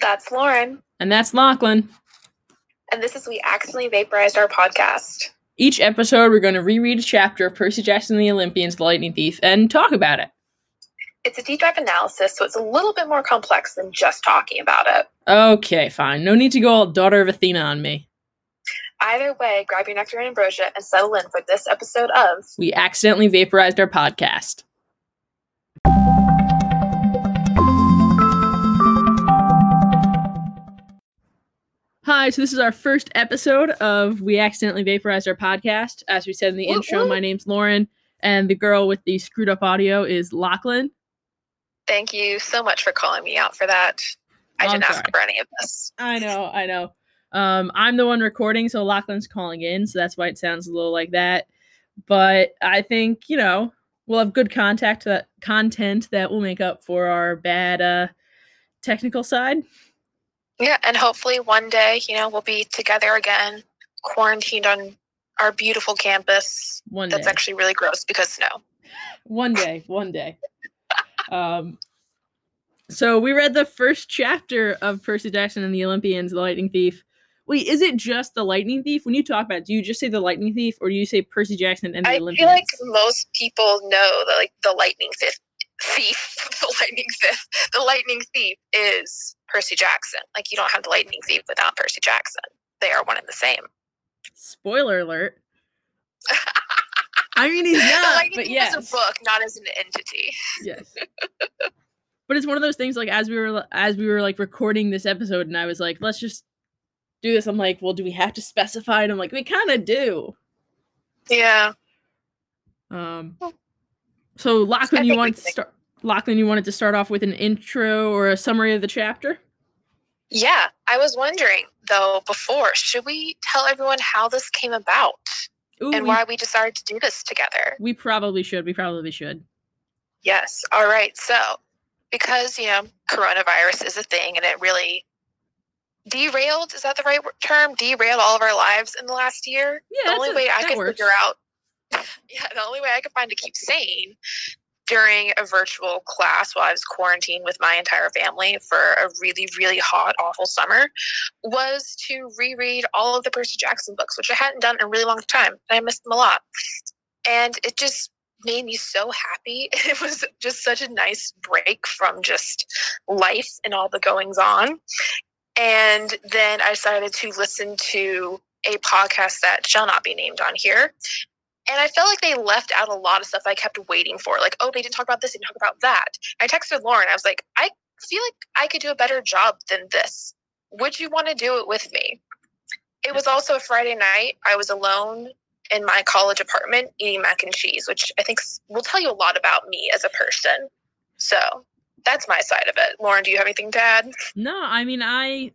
That's Lauren. And that's Lachlan. And this is We Accidentally Vaporized Our Podcast. Each episode, we're going to reread a chapter of Percy Jackson and the Olympians, The Lightning Thief, and talk about it. It's a deep dive analysis, so it's a little bit more complex than just talking about it. Okay, fine. No need to go all Daughter of Athena on me. Either way, grab your nectar and ambrosia and settle in for this episode of We Accidentally Vaporized Our Podcast. Hi, so this is our first episode of We Accidentally Vaporized Our Podcast. As we said in the Woo intro, woo. my name's Lauren, and the girl with the screwed up audio is Lachlan. Thank you so much for calling me out for that. I Oh, didn't ask for any of this. I know, I know. Um, I'm the one recording, so Lachlan's calling in, so that's why it sounds a little like that. But I think you know we'll have good contact that content that will make up for our bad uh, technical side. Yeah, and hopefully one day, you know, we'll be together again, quarantined on our beautiful campus. One day, That's actually really gross because snow. one day, one day. Um, so we read the first chapter of Percy Jackson and the Olympians, the Lightning Thief. Wait, is it just the Lightning Thief? When you talk about it, do you just say the Lightning Thief, or do you say Percy Jackson and the I Olympians? I feel like most people know that like the lightning thief, thief, the lightning thief, the lightning thief is Percy Jackson. Like you don't have the lightning thief without Percy Jackson. They are one and the same. Spoiler alert. I mean, he's not, lightning but yes, is a book, not as an entity. yes. But it's one of those things. Like as we were as we were like recording this episode, and I was like, let's just do this. I'm like, well, do we have to specify? And I'm like, we kind of do. Yeah. Um. So Lachlan, you want to start. Lachlan, you wanted to start off with an intro or a summary of the chapter. Yeah. I was wondering though before, should we tell everyone how this came about Ooh, and we, why we decided to do this together? we probably should. We probably should. Yes. All right. So, because, you know, coronavirus is a thing and it really derailed, is that the right term? Derailed all of our lives in the last year. Yeah, the only a- way I could works. figure out, yeah, the only way I could find to keep sane during a virtual class while I was quarantined with my entire family for a really, really hot, awful summer was to reread all of the Percy Jackson books, which I hadn't done in a really long time. I missed them a lot. And it just made me so happy. It was just such a nice break from just life and all the goings on. And then I decided to listen to a podcast that shall not be named on here. And I felt like they left out a lot of stuff I kept waiting for. Like, oh, they didn't talk about this, they didn't talk about that. I texted Lauren. I was like, I feel like I could do a better job than this. Would you want to do it with me? It was also a Friday night. I was alone in my college apartment eating mac and cheese, which I think will tell you a lot about me as a person. So that's my side of it. Lauren, do you have anything to add? No, I mean, I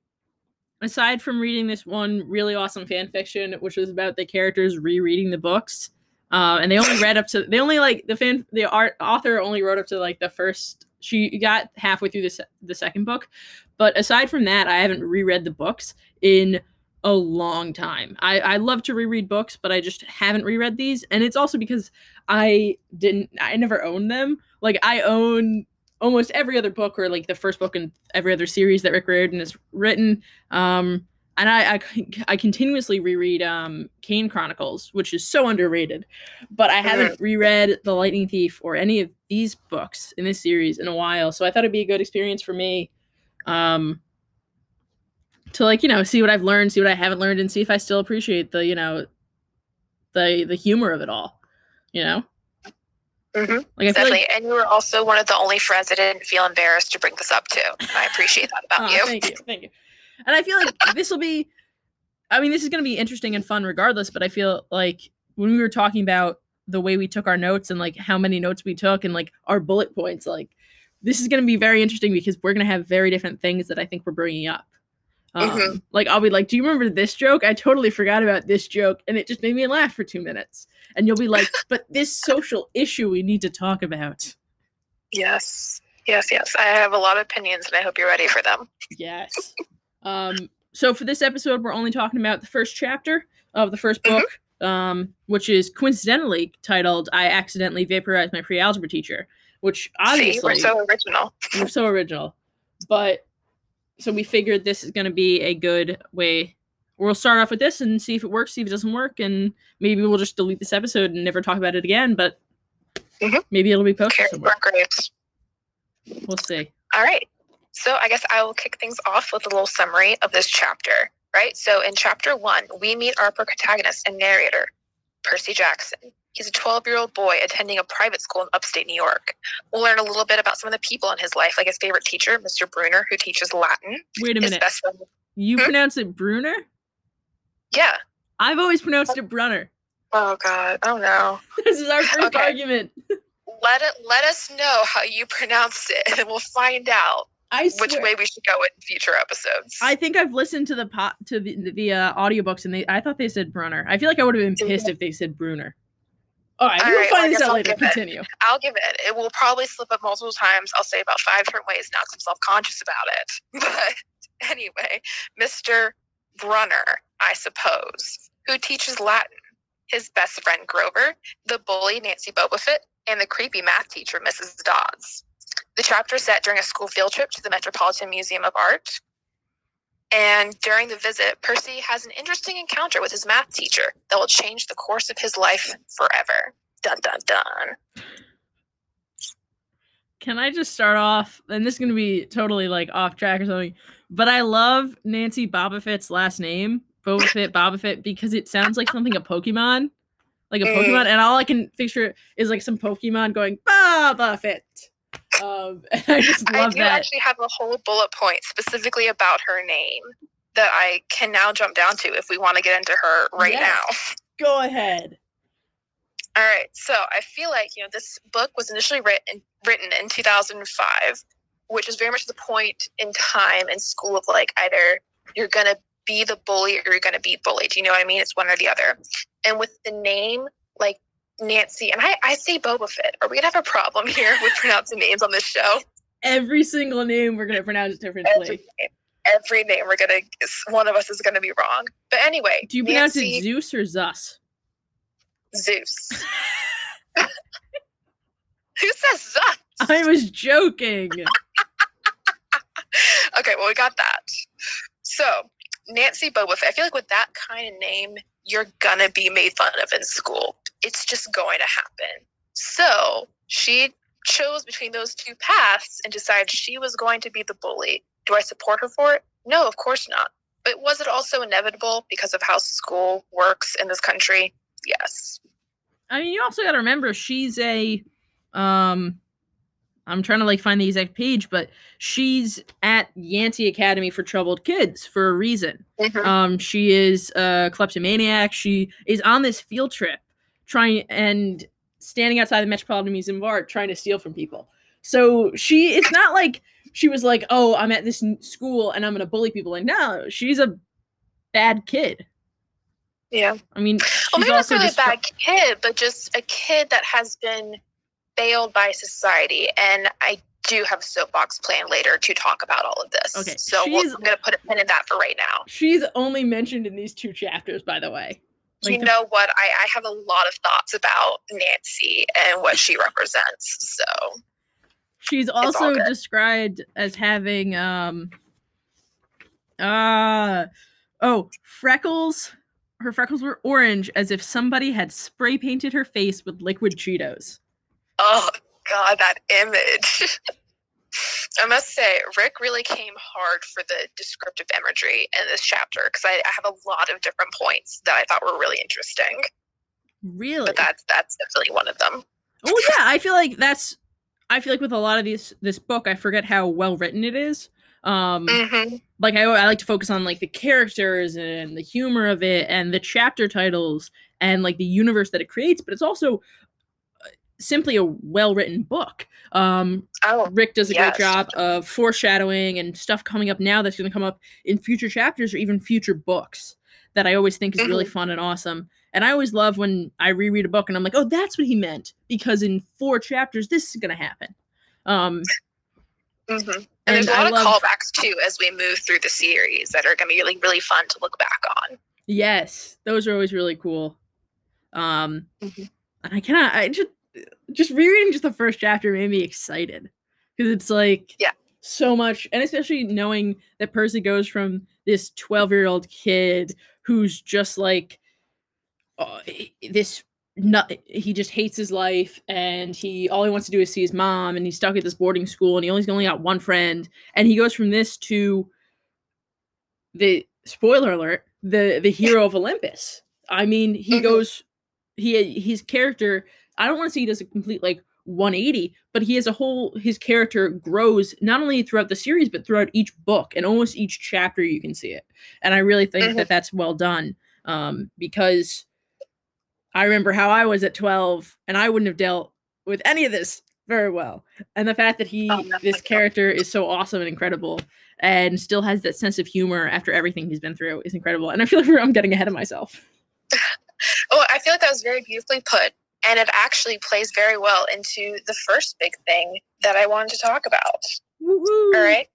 aside from reading this one really awesome fan fiction, which was about the characters rereading the books, uh, and they only read up to they only like the fan the art author only wrote up to like the first. She got halfway through the the second book, but aside from that, I haven't reread the books in a long time. I I love to reread books, but I just haven't reread these, and it's also because I didn't I never owned them. Like I own almost every other book or like the first book in every other series that Rick Riordan has written. Um, and I, I, I continuously reread um, Kane Chronicles, which is so underrated. But I haven't reread The Lightning Thief or any of these books in this series in a while. So I thought it'd be a good experience for me um, to like, you know, see what I've learned, see what I haven't learned, and see if I still appreciate the, you know, the the humor of it all. You know? Mm-hmm. Like Definitely. like and you were also one of the only friends I didn't feel embarrassed to bring this up to. I appreciate that about Aw, you. Thank you, thank you. And I feel like this will be. I mean, this is going to be interesting and fun regardless. But I feel like when we were talking about the way we took our notes and like how many notes we took and like our bullet points, like this is going to be very interesting because we're going to have very different things that I think we're bringing up. Um, Mhm. Like I'll be like, "Do you remember this joke? I totally forgot about this joke, and it just made me laugh for two minutes." And you'll be like, "But this social issue we need to talk about." Yes. Yes, yes. I have a lot of opinions and I hope you're ready for them. Yes. Um, so for this episode, we're only talking about the first chapter of the first book, um, which is coincidentally titled "I Accidentally Vaporized My Pre-Algebra Teacher," which See, we're so original. we're so original. But so we figured this is going to be a good way. We'll start off with this and see if it works, see if it doesn't work, and maybe we'll just delete this episode and never talk about it again. But Mhm. maybe it'll be posted somewhere. Graves. We'll see. All right. So I guess I will kick things off with a little summary of this chapter, right? So in chapter one, we meet our protagonist and narrator, Percy Jackson. He's a 12 year old boy attending a private school in upstate New York. We'll learn a little bit about some of the people in his life, like his favorite teacher, Mr. Bruner, who teaches Latin. Wait a minute. friend. You Hmm? pronounce it Bruner? Yeah. I've always pronounced it Brunner. Oh God. Oh no. This is our first Okay. argument. Let it. Let us know how you pronounce it, and we'll find out I which way we should go in future episodes. I think I've listened to the pot to the the uh, audiobooks and they I thought they said Brunner. I feel like I would have been pissed if they said Bruner. All right, All we'll right, well, find this out I'll later. give it- Continue. I'll give it. It will probably slip up multiple times. I'll say about five different ways now because I'm self conscious about it. But anyway, Mr. Brunner, I suppose, who teaches Latin, his best friend Grover, the bully Nancy Bobofit, and the creepy math teacher Mrs. Dodds. The chapter is set during a school field trip to the Metropolitan Museum of Art. And during the visit, Percy has an interesting encounter with his math teacher that will change the course of his life forever. Dun dun dun. Can I just start off? And this is gonna be totally like off track or something, but I love Nancy Bobofit's last name, Boba Fett Boba Fett, because it sounds like something a Pokemon, like a Mm. Pokemon, and all I can picture is like some Pokemon going Boba Fett. Um, and I just I do that. actually have a whole bullet point specifically about her name that I can now jump down to if we want to get into her right Yes. now. Go ahead. All right. So I feel like, you know, this book was initially written written in 2005, which is very much the point in time in school of like either you're going to be the bully or you're going to be bullied. You know what I mean? It's one or the other. And with the name, like Nancy, and I, I say Boba Fett. Are we going to have a problem here with pronouncing names on this show? Every single name we're gonna pronounce it differently. Every name, every name we're to, one of us is going to be wrong. But anyway, Do you pronounce it Zeus or Zus? Zeus. Who says that? I was joking. Okay, well, we got that. So, Nancy Boba Fett, I feel like with that kind of name, you're gonna be made fun of in school. It's just going to happen. So, she chose between those two paths and decided she was going to be the bully. Do I support her for it? No, of course not. But was it also inevitable because of how school works in this country? Yes. I mean, you also got to remember she's a um I'm trying to like find the exact page, but she's at Yancey Academy for Troubled Kids for a reason. Mhm. Um she is a kleptomaniac. She is on this field trip trying and standing outside the Metropolitan Museum of Art trying to steal from people. So she it's not like she was like, "Oh, I'm at this school and I'm going to bully people." Like, no, she's a bad kid. Yeah. I mean, Well, she's maybe not also really a bad kid, but just a kid that has been failed by society. And I do have a soapbox plan later to talk about all of this. Okay, So we'll, I'm going to put a pin in that for right now. She's only mentioned in these two chapters, by the way. Like you the- know what? I, I have a lot of thoughts about Nancy and what she represents. So, She's also described as having um uh oh, freckles. Her freckles were orange as if somebody had spray painted her face with liquid Cheetos. oh, God, that image. I must say, Rick really came hard for the descriptive imagery in this chapter because I, I have a lot of different points that I thought were really interesting. Really? but that's that's definitely one of them. well, yeah, I feel like that's I feel like with a lot of these this book, I forget how well written it is. Um hmm like I, I like to focus on like the characters and the humor of it and the chapter titles and like the universe that it creates but it's also simply a well-written book um Oh, rick does a Yes. great job of foreshadowing and stuff coming up now that's going to come up in future chapters or even future books that i always think is really fun and awesome and i always love when i reread a book and i'm like oh that's what he meant because in four chapters this is going to happen um hmm And and, there's a I lot of love- callbacks too as we move through the series that are going to be really really fun to look back on. Yes, those are always really cool. Um, Mhm. and I cannot. I just just rereading just the first chapter made me excited because it's like Yeah. so much, and especially knowing that Percy goes from this 12 year old kid who's just like uh, this not he just hates his life and he all he wants to do is see his mom and he's stuck at this boarding school and he only only got one friend and he goes from this to the spoiler alert the the hero of Olympus. I mean, he mm-hmm. goes he his character I don't want to say he does a complete like 180 but he has a whole his character grows not only throughout the series but throughout each book and almost each chapter you can see it. And i really think mm-hmm. that that's well done um because i remember how i was at 12 and i wouldn't have dealt with any of this very well. And the fact that he oh, this character is so awesome and incredible and still has that sense of humor after everything he's been through is incredible and i feel like i'm getting ahead of myself. Oh i feel like that was very beautifully put and it actually plays very well into the first big thing that I wanted to talk about. Woo-hoo. All right.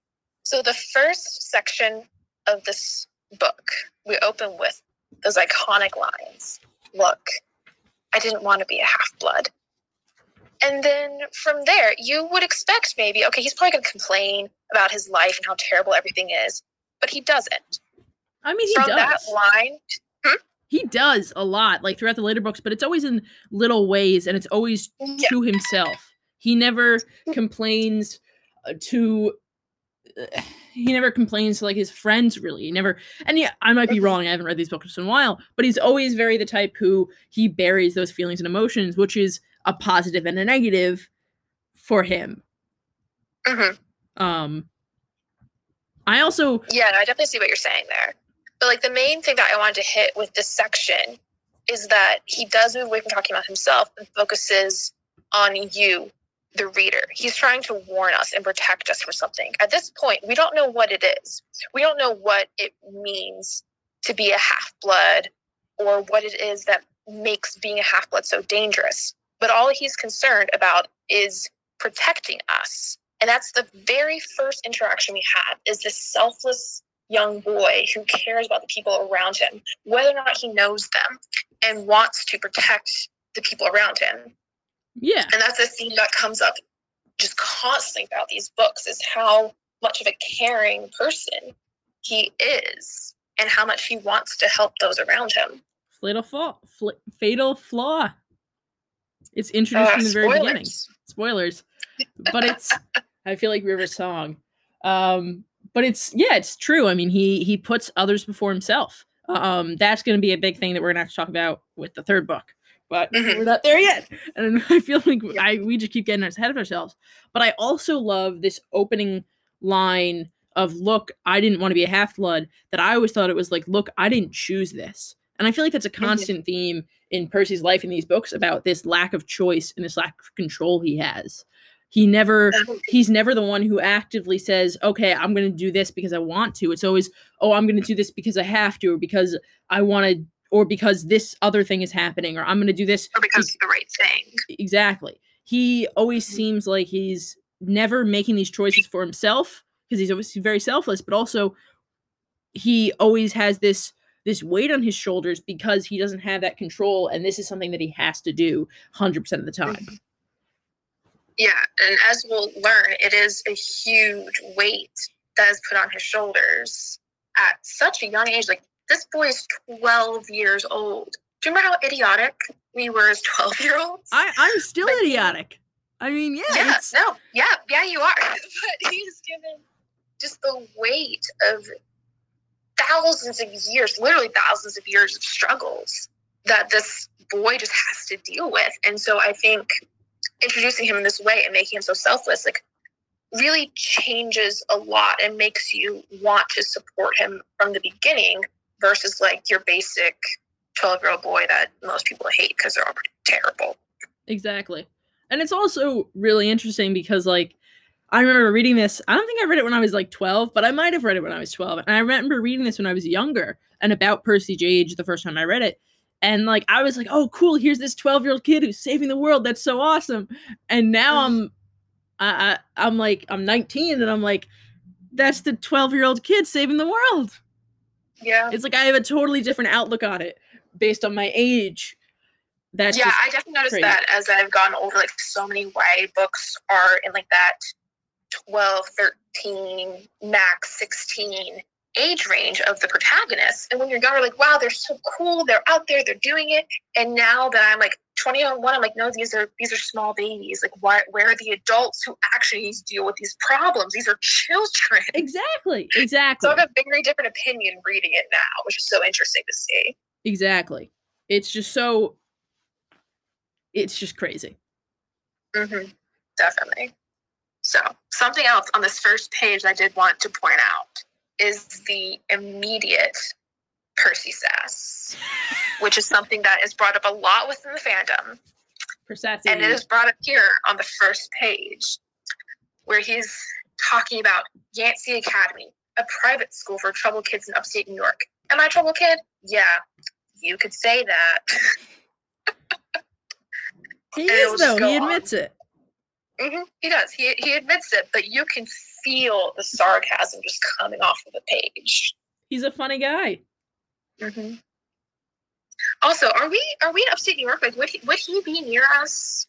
So, the first section of this book, we open with those iconic lines Look, I didn't want to be a half blood. And then from there, you would expect maybe, okay, he's probably going to complain about his life and how terrible everything is, but he doesn't. I mean, he from does. that line, he does a lot like throughout the later books but it's always in little ways and it's always yeah. to himself. He never complains uh, to uh, he never complains to like his friends really. He never and yeah i might be wrong i haven't read these books in a while but he's always very the type who he buries those feelings and emotions which is a positive and a negative for him. Mm-hmm. um i also yeah i definitely see what you're saying there but like the main thing that I wanted to hit with this section is that he does move away from talking about himself and focuses on you, the reader. He's trying to warn us and protect us from something. At this point, we don't know what it is. We don't know what it means to be a half blood or what it is that makes being a half blood so dangerous. But all he's concerned about is protecting us. And that's the very first interaction we have is this selfless young boy who cares about the people around him, whether or not he knows them, and wants to protect the people around him. Yeah. And that's a theme that comes up just constantly throughout these books is how much of a caring person he is and how much he wants to help those around him. Fatal flaw. Fl- fatal flaw. It's introduced uh, in the very spoilers. beginning. Spoilers. But it's I feel like River song. Um but it's yeah, it's true. I mean, he he puts others before himself. Um, that's going to be a big thing that we're going to have to talk about with the third book. But mm-hmm. we're not there yet, and I feel like yeah. I we just keep getting ahead of ourselves. But I also love this opening line of "Look, I didn't want to be a half blood." That I always thought it was like, "Look, I didn't choose this," and I feel like that's a mm-hmm. constant mm-hmm. theme in Percy's life in these books about this lack of choice and this lack of control he has. He never he's never the one who actively says, "Okay, I'm going to do this because I want to." It's always, "Oh, I'm going to do this because I have to or because I want to or because this other thing is happening or I'm going to do this or because it's the right thing." Exactly. He always mm-hmm. seems like he's never making these choices for himself because he's obviously very selfless, but also he always has this this weight on his shoulders because he doesn't have that control and this is something that he has to do 100% of the time. Yeah, and as we'll learn, it is a huge weight that is put on his shoulders at such a young age. Like this boy is 12 years old. Do you remember how idiotic we were as 12 year olds? I, I'm still but, idiotic. I mean, yeah. Yeah, no, yeah, yeah, you are. but he's given just the weight of thousands of years, literally thousands of years of struggles that this boy just has to deal with. And so I think introducing him in this way and making him so selfless, like really changes a lot and makes you want to support him from the beginning versus like your basic 12 year old boy that most people hate because they're all pretty terrible. Exactly. And it's also really interesting because like I remember reading this. I don't think I read it when I was like 12, but I might have read it when I was 12. And I remember reading this when I was younger and about Percy Jage the first time I read it and like I was like, oh cool, here's this 12 year old kid who's saving the world. That's so awesome. And now mm-hmm. I'm I, I I'm like I'm 19 and I'm like, that's the 12 year old kid saving the world. Yeah. It's like I have a totally different outlook on it based on my age. That's yeah, I definitely noticed crazy. that as I've gone over like so many YA books are in like that 12, 13, max 16 age range of the protagonists. And when you're younger, like, wow, they're so cool. They're out there, they're doing it. And now that I'm like 21, I'm like, no, these are these are small babies. Like, why, where are the adults who actually need to deal with these problems? These are children. Exactly. Exactly. So I have a very different opinion reading it now, which is so interesting to see. Exactly. It's just so. It's just crazy. Mm-hmm. Definitely. So something else on this first page I did want to point out is the immediate Percy sass, which is something that is brought up a lot within the fandom. Persassy. And it is brought up here on the first page, where he's talking about Yancey Academy, a private school for troubled kids in upstate New York. Am I a troubled kid? Yeah, you could say that. He is though. He on. admits it. hmm He does. He, he admits it, but you can feel the sarcasm just coming off of the page. He's a funny guy. Mm-hmm. Also, are we are we in upstate New York? Like, would he, would he be near us,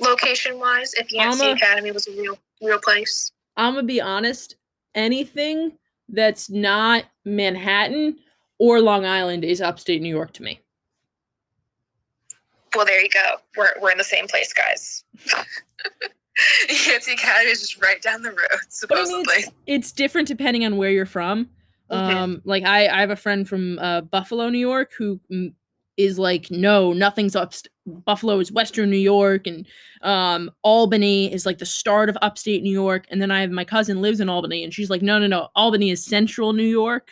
location wise, if Yancey Academy was a real real place? I'm gonna be honest. Anything that's not Manhattan or Long Island is upstate New York to me. Well, there you go. We're we're in the same place, guys. Yancey Academy is just right down the road, But I mean, supposedly. it's, it's different depending on where you're from. Mhm. Um, like I, I have a friend from uh, Buffalo, New York, who mm, like, no, nothing's up. Buffalo is Western New York, and um, Albany is like the start of upstate New York. And then I have my cousin lives in Albany, and she's like, no, no, no, Albany is Central New York.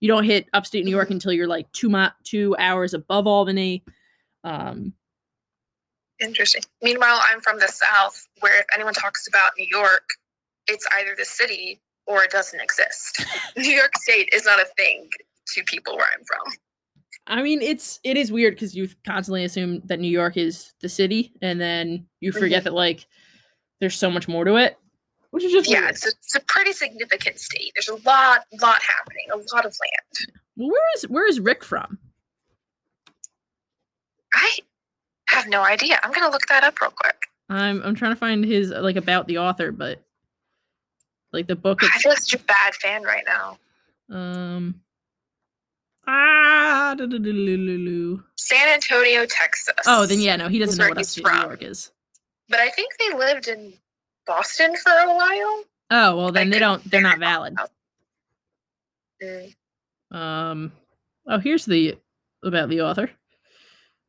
You don't hit upstate New York until you're like two mi- two hours above Albany. Um, Interesting. Meanwhile, I'm from the South, where if anyone talks about New York, it's either the city or it doesn't exist. New York State is not a thing to people where I'm from. I mean, it's it is weird because you constantly assume that New York is the city, and then you mm-hmm. forget that like there's so much more to it, which is just Yeah, weird. it's a, it's a pretty significant state. There's a lot, lot happening, a lot of land. Well, where is where is Rick from? I have no idea. I'm gonna look that up real quick. I'm I'm trying to find his like about the author, but like the book. I feel such a bad fan right now. Um. Ah. San Antonio, Texas. Oh, then yeah, no, he doesn't know what upstate New from. York is. But I think they lived in Boston for a while. Oh well, then I they don't. They're not valid. Mm. Um. Oh, here's the about the author.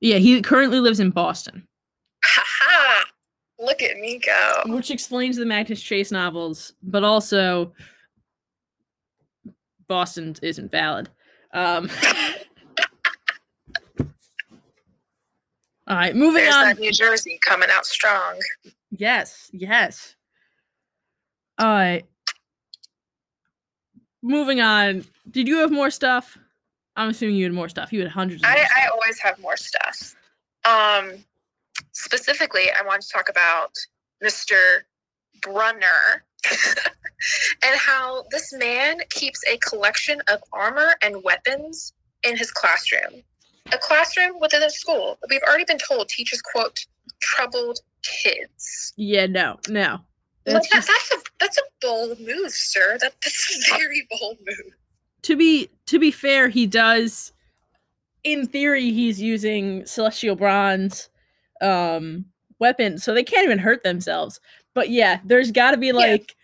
Yeah, he currently lives in Boston. Ha Look at me go. which explains the Magnus Chase novels, but also Boston isn't valid. Um, all right, moving There's on. that New Jersey coming out strong. Yes, yes. All right. Moving on. Did you have more stuff? I'm assuming you had more stuff. You had hundreds. Of I, I always have more stuff. Um, specifically, I want to talk about Mr. Brunner and how this man keeps a collection of armor and weapons in his classroom. A classroom within a school. We've already been told teachers quote troubled kids. Yeah, no, no. Like That's that, just that's a that's a bold move, sir. That, that's a very bold move to be to be fair, he does. In theory, he's using celestial bronze um, weapons, so they can't even hurt themselves. But yeah, there's got to be like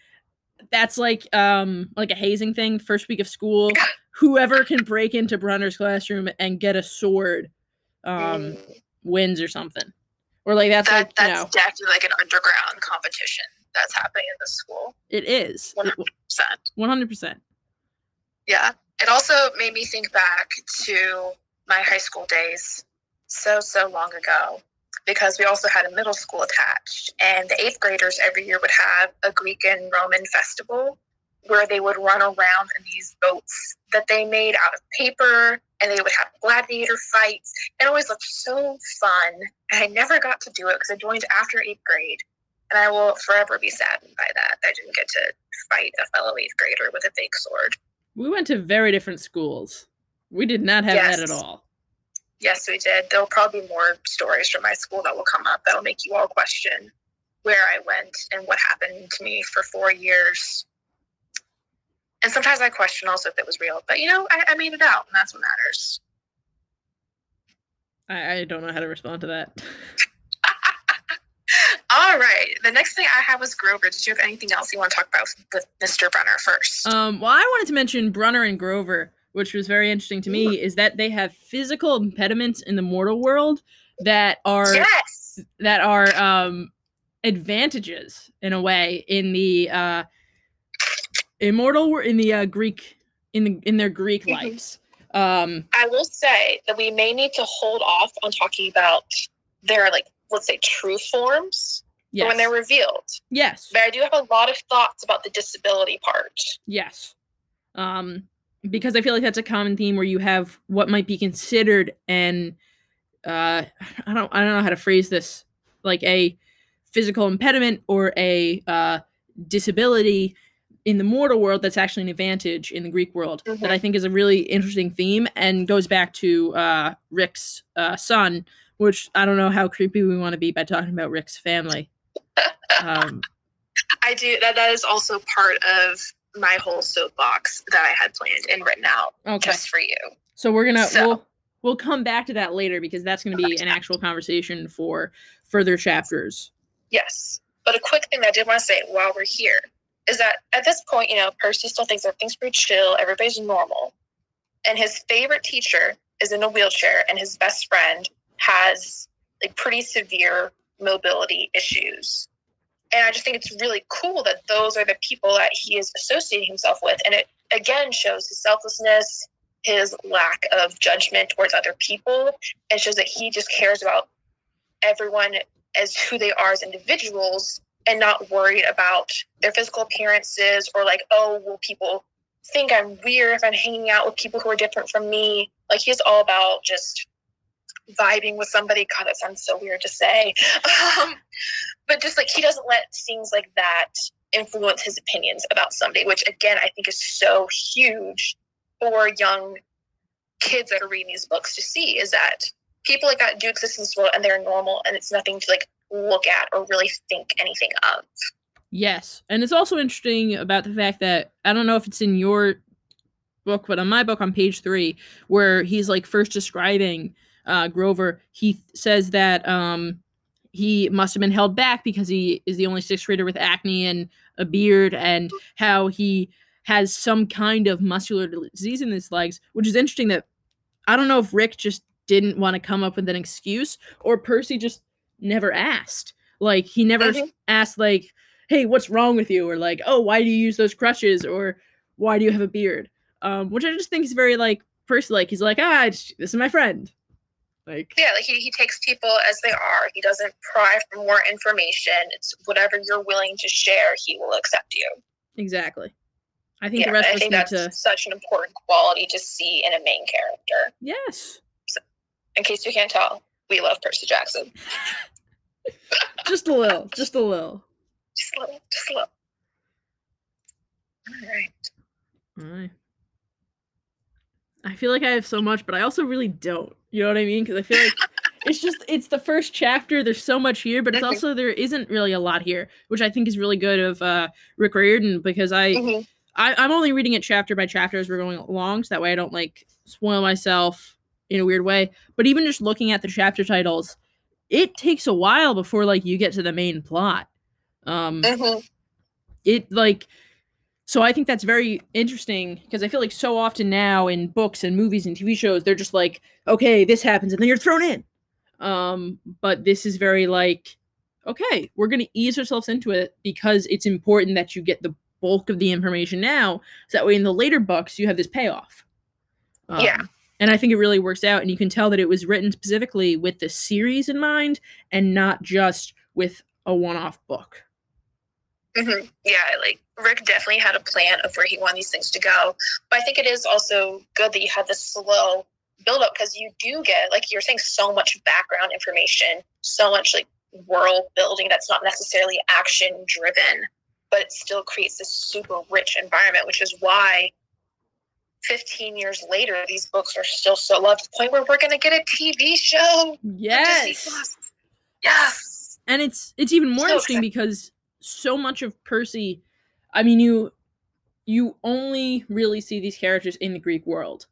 yeah. that's like um like a hazing thing. First week of school, whoever can break into Brunner's classroom and get a sword um mm. wins or something. Or like that's that, like, that's you know, definitely like an underground competition that's happening in the school. It is. 100%. 100%. Yeah. It also made me think back to my high school days so, so long ago because we also had a middle school attached. And the eighth graders every year would have a Greek and Roman festival where they would run around in these boats that they made out of paper and they would have gladiator fights. It always looked so fun. And I never got to do it because I joined after eighth grade. And I will forever be saddened by that. I didn't get to fight a fellow eighth grader with a fake sword. We went to very different schools. We did not have that at all. Yes, we did. There'll probably be more stories from my school that will come up that'll make you all question where I went and what happened to me for four years. And sometimes I question also if it was real, but you know, I, I made it out, and that's what matters. I, I don't know how to respond to that. All right. The next thing I have was Grover. Did you have anything else you want to talk about with Mr. Brunner first? Um, well, I wanted to mention Brunner and Grover, which was very interesting to me, is that they have physical impediments in the mortal world that are yes. that are um advantages in a way in the uh immortal in the uh, Greek in the in their Greek Mhm. lives. Um I will say that we may need to hold off on talking about their like let's say true forms yes. when they're revealed. yes. But I do have a lot of thoughts about the disability part. Yes. Um, because I feel like that's a common theme where you have what might be considered an uh I don't I don't know how to phrase this like a physical impediment or a uh disability in the mortal world that's actually an advantage in the Greek world that Mhm. I think is a really interesting theme and goes back to uh Rick's uh son, which I don't know how creepy we want to be by talking about Rick's family. Um I do that that is also part of my whole soapbox that I had planned and written out okay. just for you. So we're gonna So- we'll we'll come back to that later because that's gonna be an actual conversation for further chapters. Yes. But a quick thing that I did want to say while we're here is that at this point, you know, Percy still thinks everything's pretty chill, everybody's normal. And his favorite teacher is in a wheelchair, and his best friend has like pretty severe mobility issues. And I just think it's really cool that those are the people that he is associating himself with. And it again shows his selflessness, his lack of judgment towards other people, and shows that he just cares about everyone as who they are as individuals and not worried about their physical appearances or like, oh, will people think I'm weird if I'm hanging out with people who are different from me? Like he's all about just vibing with somebody. God, that sounds so weird to say. Um, but just like he doesn't let things like that influence his opinions about somebody, which again I think is so huge for young kids that are reading these books to see is that people like that do exist in this world and they're normal and it's nothing to like look at or really think anything of. Yes. And it's also interesting about the fact that I don't know if it's in your book, but on my book on page three, where he's like first describing uh, Grover, he says that um, he must have been held back because he is the only sixth grader with acne and a beard, and how he has some kind of muscular disease in his legs, which is interesting that I don't know if Rick just didn't want to come up with an excuse or Percy just never asked. Like he never Mhm. asked like, "Hey, what's wrong with you?" or like, "Oh, why do you use those crutches?" or "Why do you have a beard?" Um, which I just think is very like Percy like. He's like, "Ah, it's- this is my friend." Like, Yeah, like he, he takes people as they are. He doesn't pry for more information. It's whatever you're willing to share, he will accept you. exactly. I think Yeah, the rest I of us that's to. such an important quality to see in a main character. Yes, In case you can't tell, we love Percy Jackson. just a little, just a little. Just a little, just a little. All right. Alright. I feel like I have so much, but I also really don't. You know what I mean? Because I feel like it's just it's the first chapter. There's so much here, but it's Mhm. also there isn't really a lot here, which I think is really good of uh, Rick Riordan because I, Mhm. I I'm only reading it chapter by chapter as we're going along, so that way I don't like spoil myself in a weird way. But even just looking at the chapter titles, it takes a while before like you get to the main plot. Um, Mhm. it like so i think that's very interesting because i feel like so often now in books and movies and tv shows they're just like okay this happens and then you're thrown in. Um but this is very like okay we're going to ease ourselves into it because it's important that you get the bulk of the information now so that way in the later books you have this payoff. Um, Yeah. and i think it really works out and you can tell that it was written specifically with the series in mind and not just with a one-off book. Hmm Yeah, like Rick definitely had a plan of where he wanted these things to go. But I think it is also good that you have this slow build up because you do get, like you're saying, so much background information, so much like world building that's not necessarily action driven, but it still creates this super rich environment, which is why 15 years later, these books are still so loved to the point where we're going to get a TV show. yes Yes. and it's it's even more So interesting because so much of Percy, I mean, you you only really see these characters in the Greek world,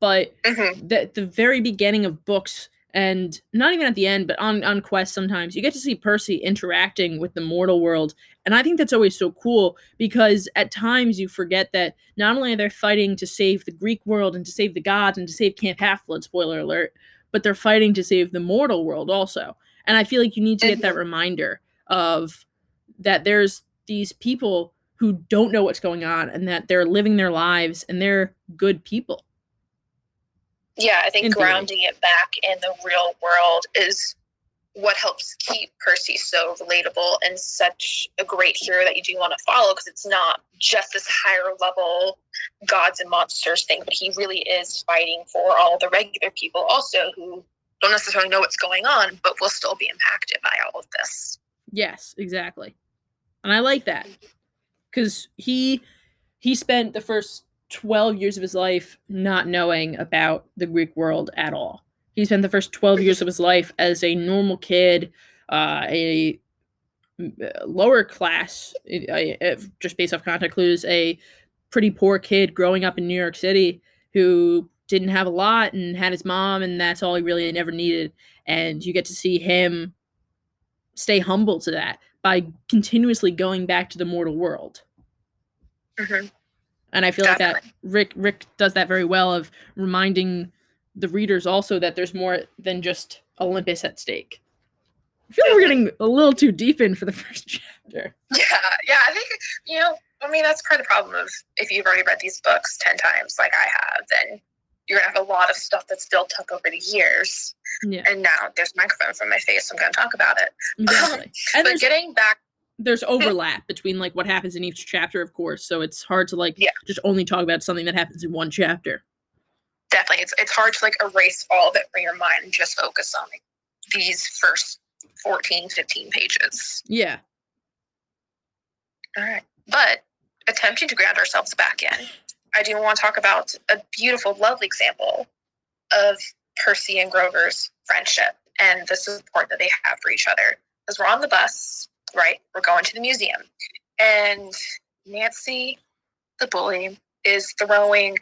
but Mhm. the the very beginning of books and not even at the end, but on on quest sometimes you get to see Percy interacting with the mortal world, and I think that's always so cool because at times you forget that not only are they fighting to save the Greek world and to save the gods and to save Camp Half Blood, spoiler alert, but they're fighting to save the mortal world also. And I feel like you need to get that reminder of that there's these people who don't know what's going on and that they're living their lives and they're good people. Yeah, I think In theory. grounding it back in the real world is what helps keep Percy so relatable and such a great hero that you do want to follow because it's not just this higher level gods and monsters thing, but he really is fighting for all the regular people also who don't necessarily know what's going on, but will still be impacted by all of this. Yes, exactly. And I like that cuz he he spent the first 12 years of his life not knowing about the Greek world at all. He spent the first 12 years of his life as a normal kid, uh, a uh, lower class, just based off contact clues, a pretty poor kid growing up in New York City who didn't have a lot and had his mom, and that's all he really never needed. And you get to see him stay humble to that by continuously going back to the mortal world. Mhm. And I feel like that Rick Rick does that very well of reminding the readers also that there's more than just Olympus at stake. I feel like we're getting a little too deep in for the first chapter. Yeah, yeah, I think, you know, I mean, that's part of the problem of if you've already read these books 10 times like I have, then you're going to have a lot of stuff that's built up over the years. Yeah, And now there's microphones microphone from my face, so I'm going to talk about it. exactly. And but getting back, there's overlap between like what happens in each chapter, of course. So it's hard to like Yeah. just only talk about something that happens in one chapter. definitely, it's, it's hard to like erase all of it from your mind and just focus on like, these first 14, 15 pages. Yeah. All right. But attempting to ground ourselves back in, I do want to talk about a beautiful, lovely example of Percy and Grover's friendship and the support that they have for each other. Because we're on the bus, right? We're going to the museum. And Nancy, the bully, is throwing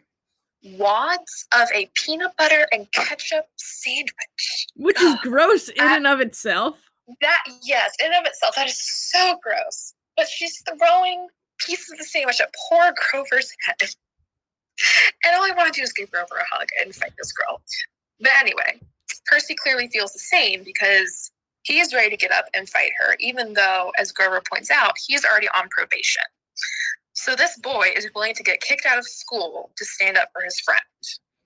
wads of a peanut butter and ketchup sandwich. Which is gross in and of itself. That, yes, in and of itself, that is so gross. But she's throwing pieces of the sandwich at poor Grover's head. And all I want to do is give Grover a hug and fight this girl. But anyway, Percy clearly feels the same because he is ready to get up and fight her, even though, as Grover points out, he is already on probation. So this boy is willing to get kicked out of school to stand up for his friend,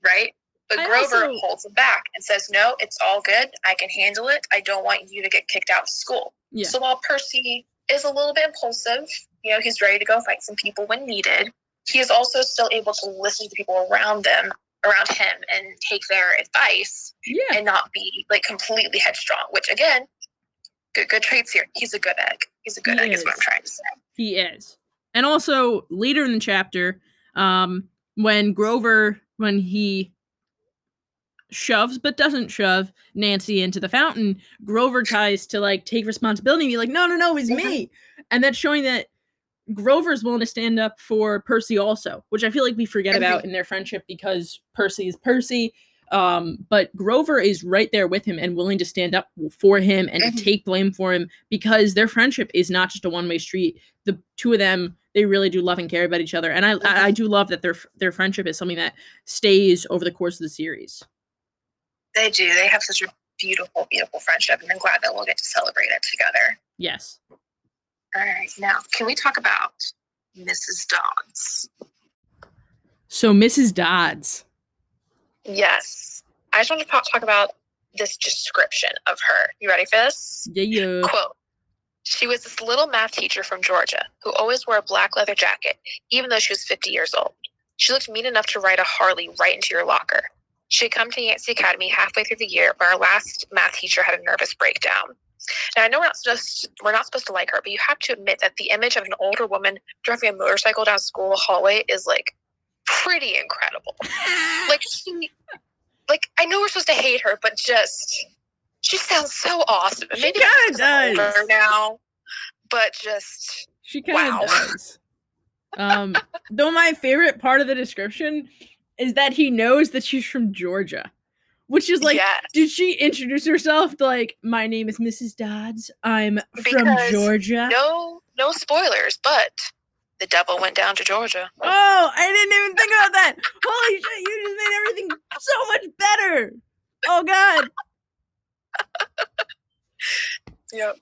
right? But I Grover also- holds him back and says, No, it's all good. I can handle it. I don't want you to get kicked out of school. Yeah. So while Percy is a little bit impulsive, you know, he's ready to go fight some people when needed, he is also still able to listen to the people around them, around him, and take their advice Yeah. and not be like completely headstrong. Which again, good good traits here. He's a good egg. He's a good He egg, is what is. I'm trying to say. He is. And also later in the chapter, um, when Grover, when he shoves but doesn't shove Nancy into the fountain, Grover tries to like take responsibility and be like, no, no, no, it's me. And that's showing that Grover's willing to stand up for Percy also, which I feel like we forget about in their friendship because Percy is Percy. Um, but Grover is right there with him and willing to stand up for him and Mhm. take blame for him because their friendship is not just a one way street. The two of them, they really do love and care about each other, and I I, I do love that their their friendship is something that stays over the course of the series. They do. They have such a beautiful, beautiful friendship, and I'm glad that we'll get to celebrate it together. Yes. All right, now can we talk about Mrs. Dodds? So Mrs. Dodds. Yes, I just want to talk talk about this description of her. You ready for this? Yeah, yeah. Quote She was this little math teacher from Georgia who always wore a black leather jacket, even though she was 50 years old. She looked mean enough to ride a Harley right into your locker. She had come to Yancey Academy halfway through the year when our last math teacher had a nervous breakdown. Now I know we're not just we're not supposed to like her, but you have to admit that the image of an older woman driving a motorcycle down school hallway is like pretty incredible like she like I know we're supposed to hate her, but just She sounds so awesome. And She maybe kinda it's 'cause I'm does. older now, but just She kind of Wow. does. Um, though my favorite part of the description is that he knows that she's from Georgia, which is like, yes. did she introduce herself to like, my name is Mrs. Dodds. I'm from Georgia. no no spoilers, but the devil went down to Georgia. Oh, I didn't even think about that. Holy shit, you just made everything so much better. Oh god. Yep.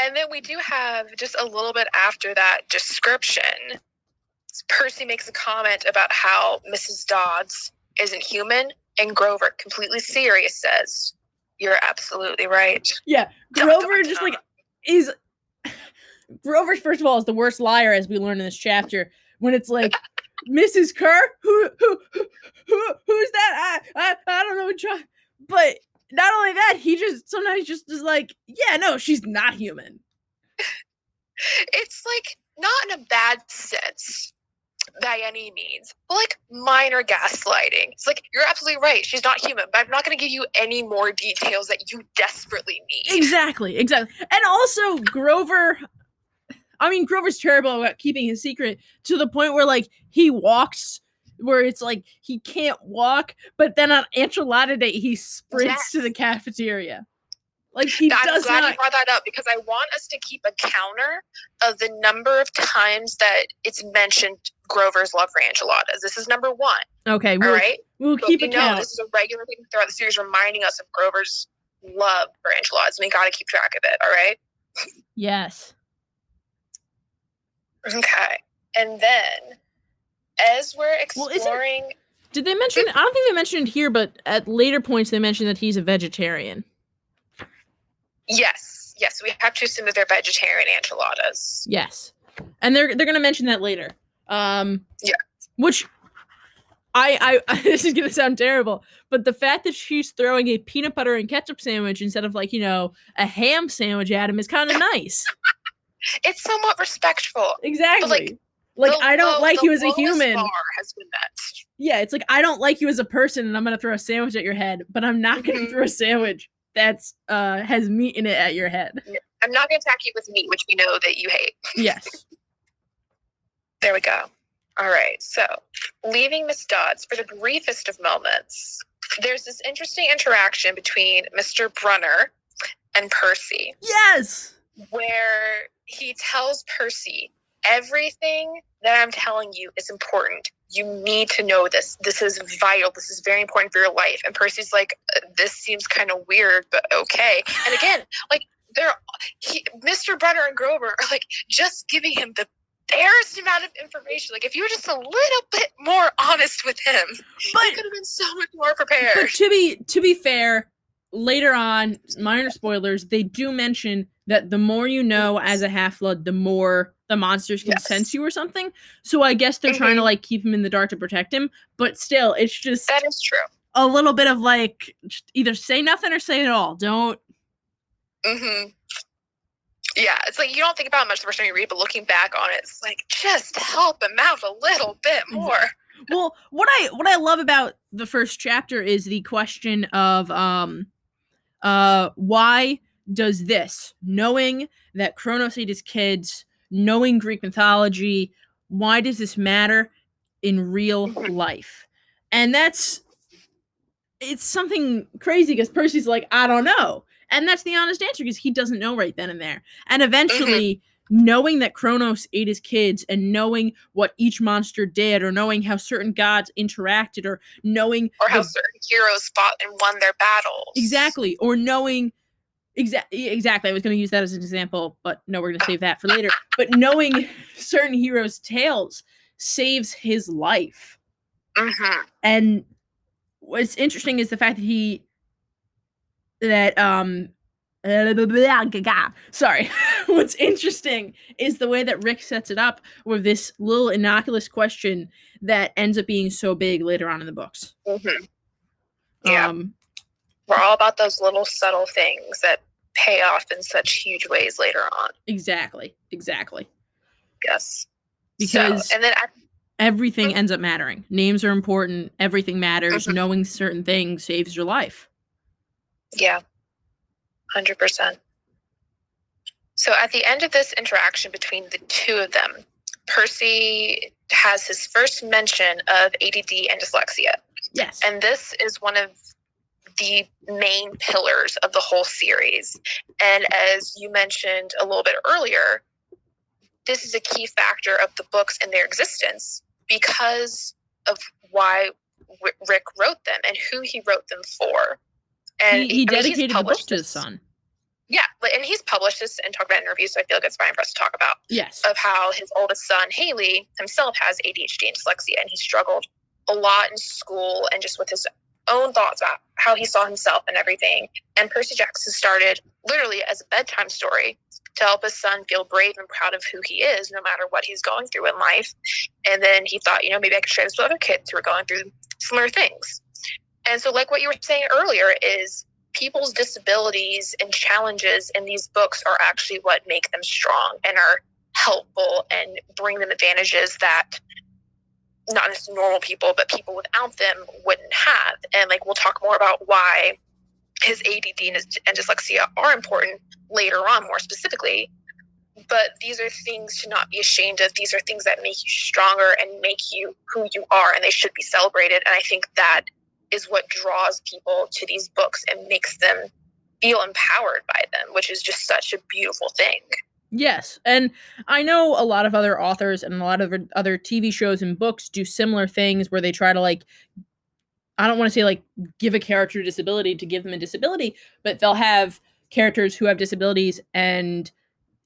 And then we do have just a little bit after that description. Percy makes a comment about how Mrs. Dodds isn't human, and Grover, completely serious, says, You're absolutely right. Yeah, Grover dun, just dun. like is Grover first of all is the worst liar as we learn in this chapter when it's like Mrs. Kerr who who who, who who's that I, I I don't know John but not only that he just sometimes just is like yeah no she's not human It's like not in a bad sense by any means, but like minor gaslighting. It's like, You're absolutely right. She's not human, but I'm not going to give you any more details that you desperately need. exactly exactly and also Grover I mean Grover's terrible about keeping his secret to the point where like he walks where it's like he can't walk, but then on enchilada day he sprints to the cafeteria. Like he I'm does glad not. you brought that up because I want us to keep a counter of the number of times that it's mentioned Grover's love for enchiladas. This is number one. Okay, All we'll, right. we'll But keep we a count. this is a regular thing throughout the series, reminding us of Grover's love for enchiladas. We got to keep track of it. All right. Yes. Okay. And then, as we're Well, exploring, Did they mention? I don't think they mentioned it here, but at later points they mentioned that he's a vegetarian. Yes, yes, we have to assume that they're vegetarian enchiladas. Yes, and they're they're gonna mention that later. Um, Yeah. Which I I this is gonna sound terrible, but the fact that she's throwing a peanut butter and ketchup sandwich instead of like you know a ham sandwich at him is kind of nice. It's somewhat respectful. exactly. like The I don't low- like the you as a human. Has been. Yeah, it's like I don't like you as a person, and I'm gonna throw a sandwich at your head, but I'm not gonna Mhm. throw a sandwich that's uh has meat in it at your head. I'm not going to attack you with meat, which we know that you hate. Yes. There we go. All right. So, leaving Miss Dodds for the briefest of moments, there's this interesting interaction between Mr. Brunner and Percy, yes. where he tells Percy, everything that I'm telling you is important. You need to know this. This is vital. This is very important for your life. And Percy's like, "Uh, this seems kind of weird, but okay. And again, like, they're he, Mr. Brunner and Grover are like just giving him the barest amount of information. Like, if you were just a little bit more honest with him, But he could have been so much more prepared. But to be to be fair, later on, minor spoilers, they do mention that the more you know as a half blood, the more the monsters can Yes. sense you or something. So I guess they're trying to Mhm. like keep him in the dark to protect him. But still, it's just that is true. a little bit of like either say nothing or say it all. Don't Mm-hmm. Yeah, it's like you don't think about it much the first time you read, but looking back on it, it's like just help him out a little bit more. well what i what i love about the first chapter is the question of um uh why does this knowing that kronos ate his kids knowing greek mythology why does this matter in real life? And that's it's something crazy because percy's like i don't know. And that's the honest answer because he doesn't know right then and there. And eventually mm-hmm. knowing that Kronos ate his kids and knowing what each monster did, or knowing how certain gods interacted, or knowing Or how the- certain heroes fought and won their battles. exactly, or knowing exactly exactly. I was going to use that as an example, but no, we're going to save that for later. But knowing certain heroes' tales saves his life, hmm and what's interesting is the fact that he that um sorry what's interesting is the way that rick sets it up with this little innocuous question that ends up being so big later on in the books hmm Yeah. um We're all about those little subtle things that pay off in such huge ways later on. exactly exactly Yes. because so, and then I, everything ends up mattering names are important everything matters Mhm. knowing certain things saves your life yeah. 100%. So at the end of this interaction between the two of them, Percy has his first mention of ADD and dyslexia. Yes. And this is one of the main pillars of the whole series. And as you mentioned a little bit earlier, this is a key factor of the books and their existence because of why Rick wrote them and who he wrote them for. And he, he dedicated mean, the book to his son. Yeah, and he's published this and talked about in interviews, so I feel like it's fine for us to talk about. Yes. Of how his oldest son, Haley, himself has ADHD and dyslexia, and he struggled a lot in school and just with his own thoughts about how he saw himself and everything. And Percy Jackson started literally as a bedtime story to help his son feel brave and proud of who he is, no matter what he's going through in life. And then he thought, you know, maybe I could share this with other kids who are going through similar things. And so, like what you were saying earlier, is people's disabilities and challenges in these books are actually what make them strong and are helpful and bring them advantages that not just normal people, but people without them wouldn't have. And like we'll talk more about why his ADD and, his, and dyslexia are important later on, more specifically. But these are things to not be ashamed of. These are things that make you stronger and make you who you are, and they should be celebrated. And I think that is what draws people to these books and makes them feel empowered by them, which is just such a beautiful thing. Yes, and I know a lot of other authors and a lot of other TV shows and books do similar things where they try to like I don't want to say like give a character a disability to give them a disability, but they'll have characters who have disabilities and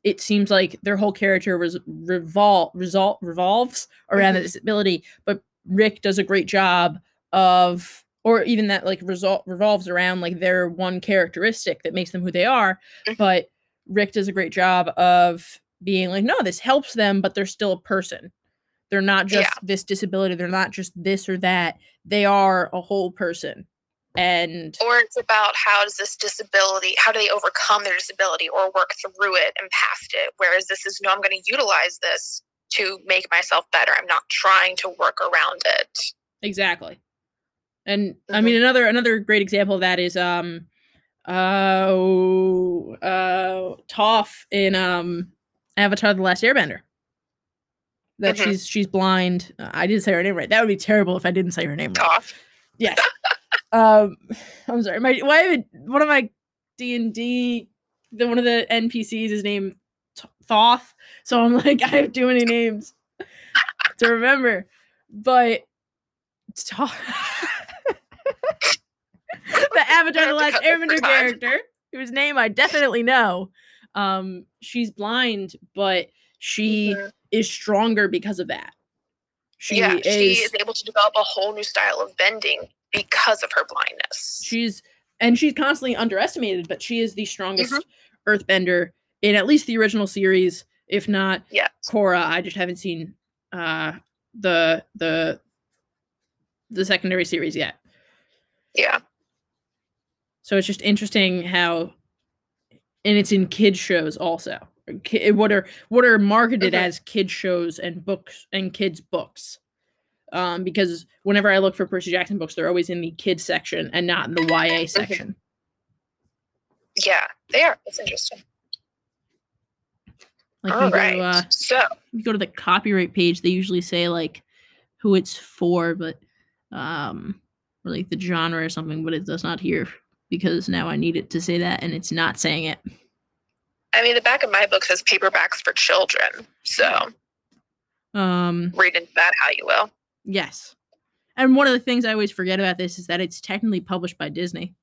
it seems like their whole character res- revol- result revolves around mm-hmm. the disability, but Rick does a great job of or even that like result revolves around like their one characteristic that makes them who they are, mm-hmm. but Rick does a great job of being like, no, this helps them, but they're still a person. They're not just yeah. this disability. They're not just this or that. They are a whole person. And or it's about how does this disability, how do they overcome their disability or work through it and past it? Whereas this is no, I'm going to utilize this to make myself better. I'm not trying to work around it. Exactly. And mm-hmm. I mean another another great example of that is um uh, uh Toph in um Avatar: The Last Airbender. That mm-hmm. she's she's blind. Uh, I didn't say her name right. That would be terrible if I didn't say her name right. Toph. Yes. um, I'm sorry. My why one of my D and D the one of the NPCs is named Thoth. So I'm like I have too many names to remember. But Toph. the Avatar: The Last Airbender character, whose name I definitely know. Um, she's blind, but she mm-hmm. is stronger because of that. She yeah, is, she is able to develop a whole new style of bending because of her blindness. She's and she's constantly underestimated, but she is the strongest mm-hmm. earthbender in at least the original series, if not yeah. Korra. I just haven't seen uh the the the secondary series yet. Yeah. So it's just interesting how, and it's in kids shows also. What are what are marketed mm-hmm. as kids shows and books and kids books, um, because whenever I look for Percy Jackson books, they're always in the kids section and not in the YA mm-hmm. section. Yeah, they are. It's interesting. Like All right. Go, uh, so you go to the copyright page, they usually say like who it's for, but um, or like the genre or something, but it does not here because now I need it to say that and it's not saying it. I mean, the back of my book says paperbacks for children. So um read into that how you will. Yes. And one of the things I always forget about this is that it's technically published by Disney.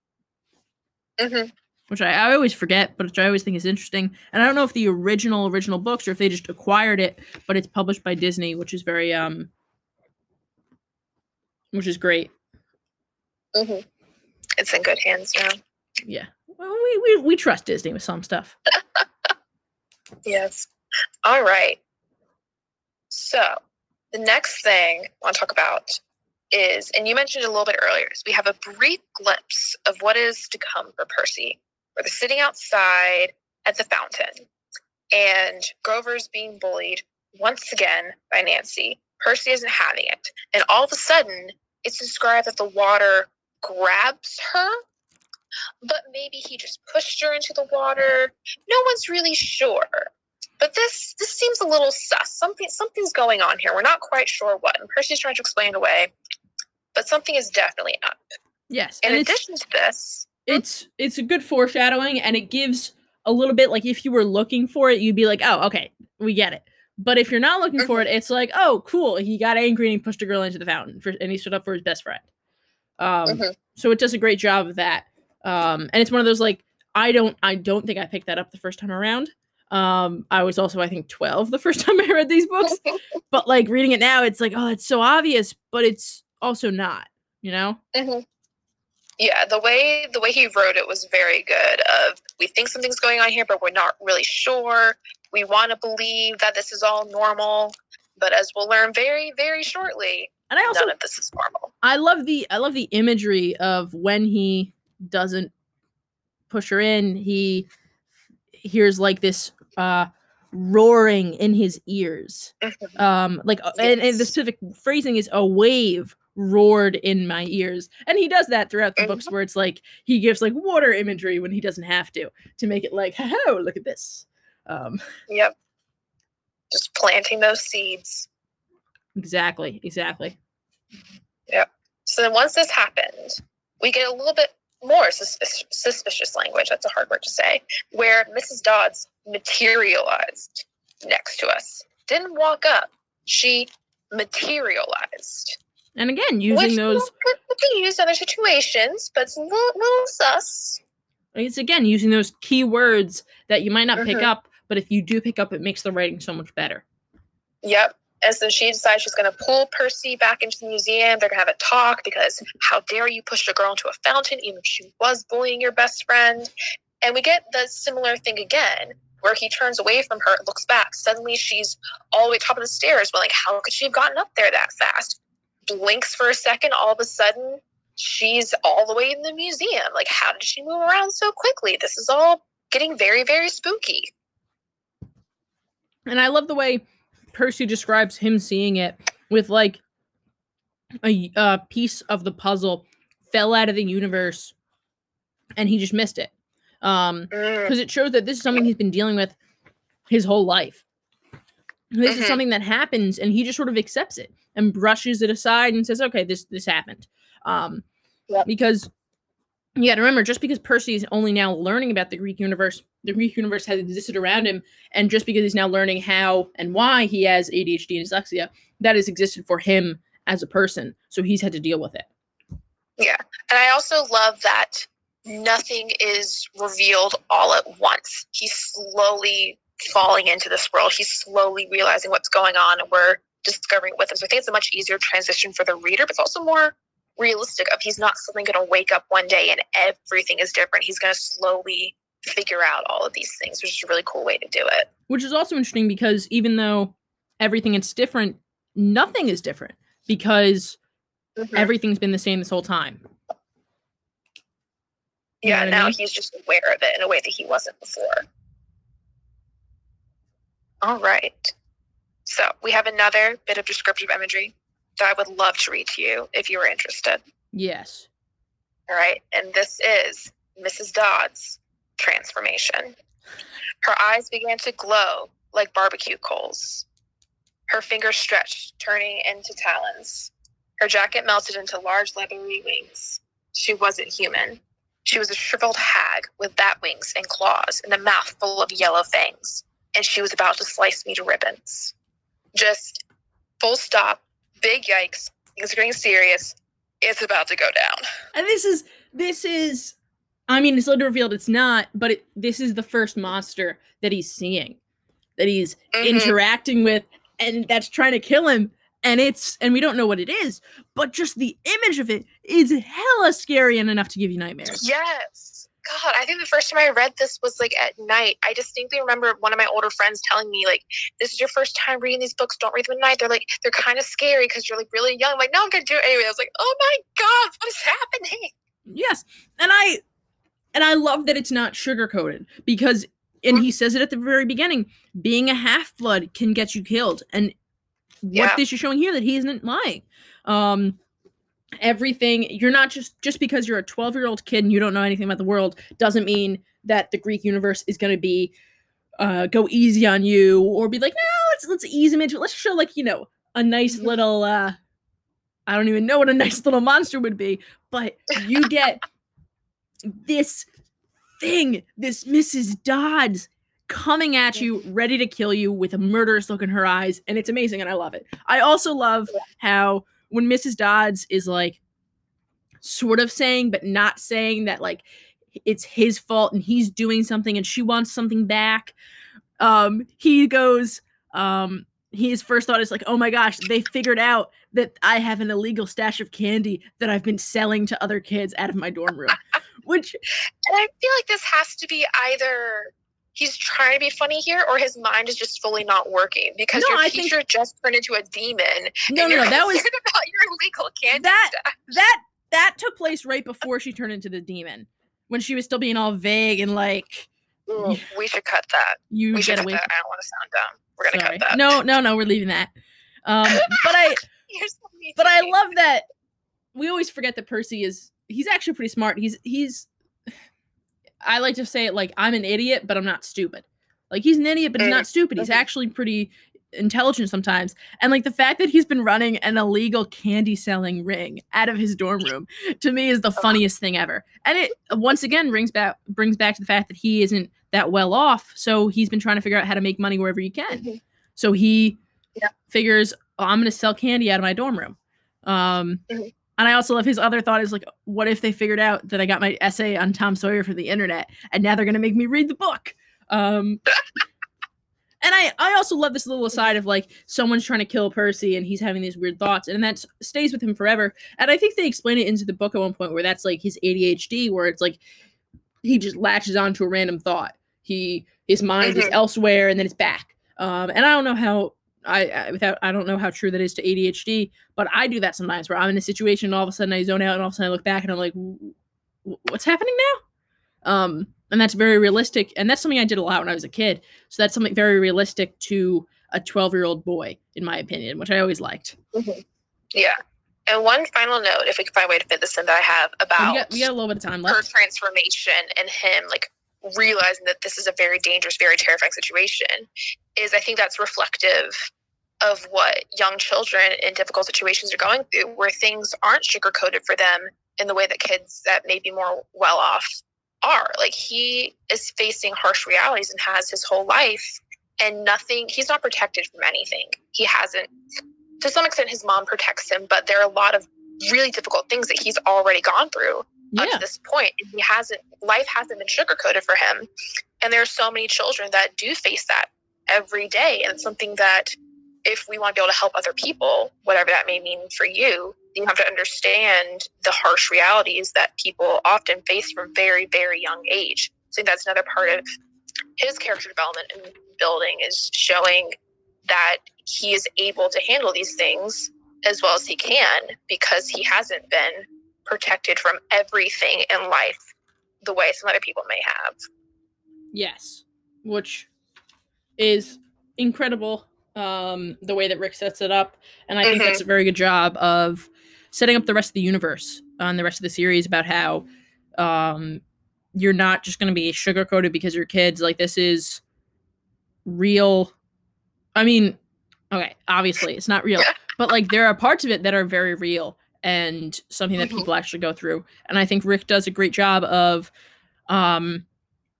Mm-hmm. Which I, I always forget, but which I always think is interesting. And I don't know if the original original books or if they just acquired it, but it's published by Disney, which is very um which is great. Mm-hmm it's in good hands now. Yeah. Well, we, we, we trust Disney with some stuff. yes. All right. So the next thing I want to talk about is, and you mentioned a little bit earlier, is we have a brief glimpse of what is to come for Percy. Where they're sitting outside at the fountain, and Grover's being bullied once again by Nancy. Percy isn't having it. And all of a sudden, it's described that the water grabs her but maybe he just pushed her into the water. No one's really sure. But this this seems a little sus. Something something's going on here. We're not quite sure what. And Percy's trying to explain it away, but something is definitely up. Yes. In addition to this, it's it's a good foreshadowing and it gives a little bit like if you were looking for it you'd be like oh okay we get it but if you're not looking for mm-hmm. it it's like oh cool he got angry and he pushed a girl into the fountain for, and he stood up for his best friend um Mhm. so it does a great job of that um and it's one of those like i don't i don't think i picked that up the first time around um i was also i think 12 the first time i read these books but like reading it now it's like oh it's so obvious but it's also not you know Mhm. Yeah, the way the way he wrote it was very good. Of we think something's going on here, but we're not really sure. We want to believe that this is all normal, but as we'll learn very very shortly, and i also none of this is normal. I love the I love the imagery of when he doesn't push her in, he hears like this uh roaring in his ears. Mhm. Um like uh, and, and the specific phrasing is a wave roared in my ears. And he does that throughout the books where it's like he gives like water imagery when he doesn't have to to make it like, "Oh, look at this." Um Yep, just planting those seeds. Exactly, exactly. Yeah. So then once this happened, we get a little bit more sus- suspicious language. That's a hard word to say. Where Mrs. Dodds materialized next to us, didn't walk up. She materialized. And again, using Which those could, be used in other situations, but it's a little, little sus. It's again using those key words that you might not pick Mhm. up, but if you do pick up, it makes the writing so much better. Yep. And so she decides she's going to pull Percy back into the museum. They're going to have a talk because how dare you push a girl into a fountain, even if she was bullying your best friend. And we get the similar thing again, where he turns away from her and looks back. Suddenly she's all the way top of the stairs. We're like, how could she have gotten up there that fast? Blinks for a second, all of a sudden, she's all the way in the museum. Like, how did she move around so quickly? This is all getting very, very spooky. And I love the way Percy describes him seeing it with like a, a piece of the puzzle fell out of the universe and he just missed it. Um, Mm, because it shows that this is something he's been dealing with his whole life. This is Mhm. something that happens, and he just sort of accepts it and brushes it aside and says, "Okay, this this happened." Um, Yep. because you got to remember, just because Percy is only now learning about the Greek universe, the Greek universe has existed around him, and just because he's now learning how and why he has ADHD and dyslexia, that has existed for him as a person. So he's had to deal with it. Yeah. And I also love that nothing is revealed all at once. He's slowly falling into this world. He's slowly realizing what's going on, and we're discovering it with him. So I think it's a much easier transition for the reader, but it's also more realistic. Of he's not suddenly going to wake up one day and everything is different. He's going to slowly figure out all of these things, which is a really cool way to do it. which is also interesting because even though everything is different, nothing is different because Mhm. everything's been the same this whole time. You yeah, what I now mean? he's just aware of it in a way that he wasn't before. All right. So we have another bit of descriptive imagery that I would love to read to you if you were interested. Yes. All right. And this is Mrs. Dodd's transformation. Her eyes began to glow like barbecue coals. Her fingers stretched, turning into talons. Her jacket melted into large leathery wings. She wasn't human. She was a shriveled hag with bat wings and claws and a mouth full of yellow fangs. And she was about to slice me to ribbons. Just full stop, big yikes. Things are getting serious. It's about to go down. And this is this is I mean it's later revealed it's not, but it, this is the first monster that he's seeing. That he's Mhm. interacting with and that's trying to kill him. And it's and we don't know what it is, but just the image of it is hella scary and enough to give you nightmares. Yes. God, I think the first time I read this was like at night. I distinctly remember one of my older friends telling me, like, this is your first time reading these books. Don't read them at night. They're like, they're kind of scary because you're like really young. I'm like, no, I'm going to do it anyway. I was like, oh my God, what is happening? Yes. And I and I love that it's not sugarcoated because and he says it at the very beginning, being a half blood can get you killed. And what Yeah. this is showing here that he isn't lying. Um everything you're not just just because you're a 12 year old kid and you don't know anything about the world doesn't mean that the greek universe is going to be uh go easy on you or be like no let's let's ease him into it. Let's show like you know a nice little uh i don't even know what a nice little monster would be but you get this thing this mrs dodds coming at you ready to kill you with a murderous look in her eyes and it's amazing and i love it. I also love how when mrs dodds is like sort of saying but not saying that like it's his fault and he's doing something and she wants something back um he goes um his first thought is like oh my gosh they figured out that i have an illegal stash of candy that i've been selling to other kids out of my dorm room which And I feel like this has to be either he's trying to be funny here or his mind is just fully not working because No, your I think- teacher just turned into a demon. no no no that was about your illegal candy That- that that took place right before she turned into the demon when she was still being all vague and like Ooh, we should cut that. you We should get cut that. I don't want to sound dumb. We're gonna Sorry. cut that. no no no we're leaving that um but i so but I love that we always forget that Percy is he's actually pretty smart. He's he's I like to say it like I'm an idiot, but I'm not stupid. Like he's an idiot, but he's not stupid. He's actually pretty intelligent sometimes. And like the fact that he's been running an illegal candy selling ring out of his dorm room to me is the funniest thing ever. And it once again brings back brings back to the fact that he isn't that well off, so he's been trying to figure out how to make money wherever he can. Mhm. So he Yeah. figures, oh, I'm going to sell candy out of my dorm room. Um, Mhm. And I also love his other thought is like, what if they figured out that I got my essay on Tom Sawyer for the internet and now they're going to make me read the book? Um, and I, I also love this little aside of like someone's trying to kill Percy and he's having these weird thoughts and that stays with him forever. And I think they explain it into the book at one point where that's like his ADHD, where it's like he just latches onto a random thought. He his mind is Mhm. elsewhere and then it's back. Um, and I don't know how I, I without I don't know how true that is to ADHD, but I do that sometimes where I'm in a situation and all of a sudden I zone out and all of a sudden I look back and I'm like, "W- w- what's happening now? Um, and that's very realistic, and that's something I did a lot when I was a kid. So that's something very realistic to a 12 year old boy, in my opinion, which I always liked. Yeah. And one final note, if we can find a way to fit this in, that I have We about got, we got a little bit of time left. her left. transformation and him like realizing that this is a very dangerous, very terrifying situation is I think that's reflective of what young children in difficult situations are going through, where things aren't sugarcoated for them in the way that kids that may be more well off are. Like he is facing harsh realities and has his whole life and nothing he's not protected from anything. He hasn't to some extent his mom protects him, but there are a lot of really difficult things that he's already gone through up to this point and he hasn't life hasn't been sugar coated for him and there are so many children that do face that every day and it's something that if we want to be able to help other people whatever that may mean for you you have to understand the harsh realities that people often face from very very young age so that's another part of his character development and building is showing that he is able to handle these things as well as he can because he hasn't been protected from everything in life the way some other people may have. Yes, which is incredible. Um, the way that Rick sets it up, and I think that's a very good job of setting up the rest of the universe on the rest of the series about how um, you're not just going to be sugar coated because you're kids. Like this is real. I mean, okay, obviously it's not real, but like there are parts of it that are very real and something that Mhm. people actually go through. And I think Rick does a great job of um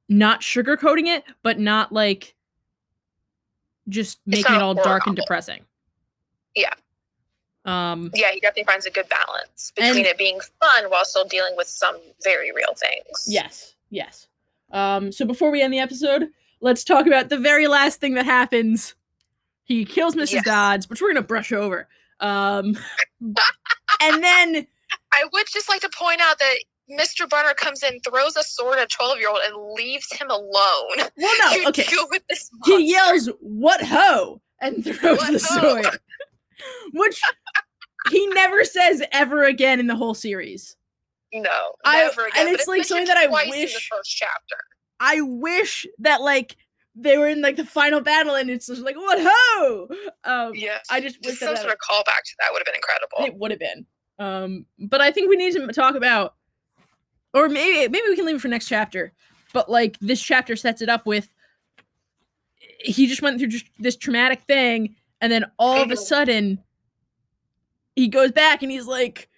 not sugarcoating it, but not like just It's making it all dark and depressing. Yeah. Um Yeah, he definitely finds a good balance between And- it being fun while still dealing with some very real things. yes, yes. Um so before we end the episode, let's talk about the very last thing that happens. He kills Mrs. Yes. Dodds, which we're gonna brush over. Um and then I would just like to point out that Mr. Brunner comes in, throws a sword at a 12 year old, and leaves him alone well no, okay. deal with this he yells what ho and throws What the ho? sword which he never says ever again in the whole series No, I- again. and it's like something that I in the wish- first chapter. i wish that like they were in like the final battle and it's just like what ho um Yes. i just wish Just some that sort of callback to that would have been incredible. it would have been Um, but I think we need to talk about, or maybe maybe we can leave it for next chapter. But like this chapter sets it up with, he just went through just this traumatic thing, and then all of a sudden, he goes back and he's like,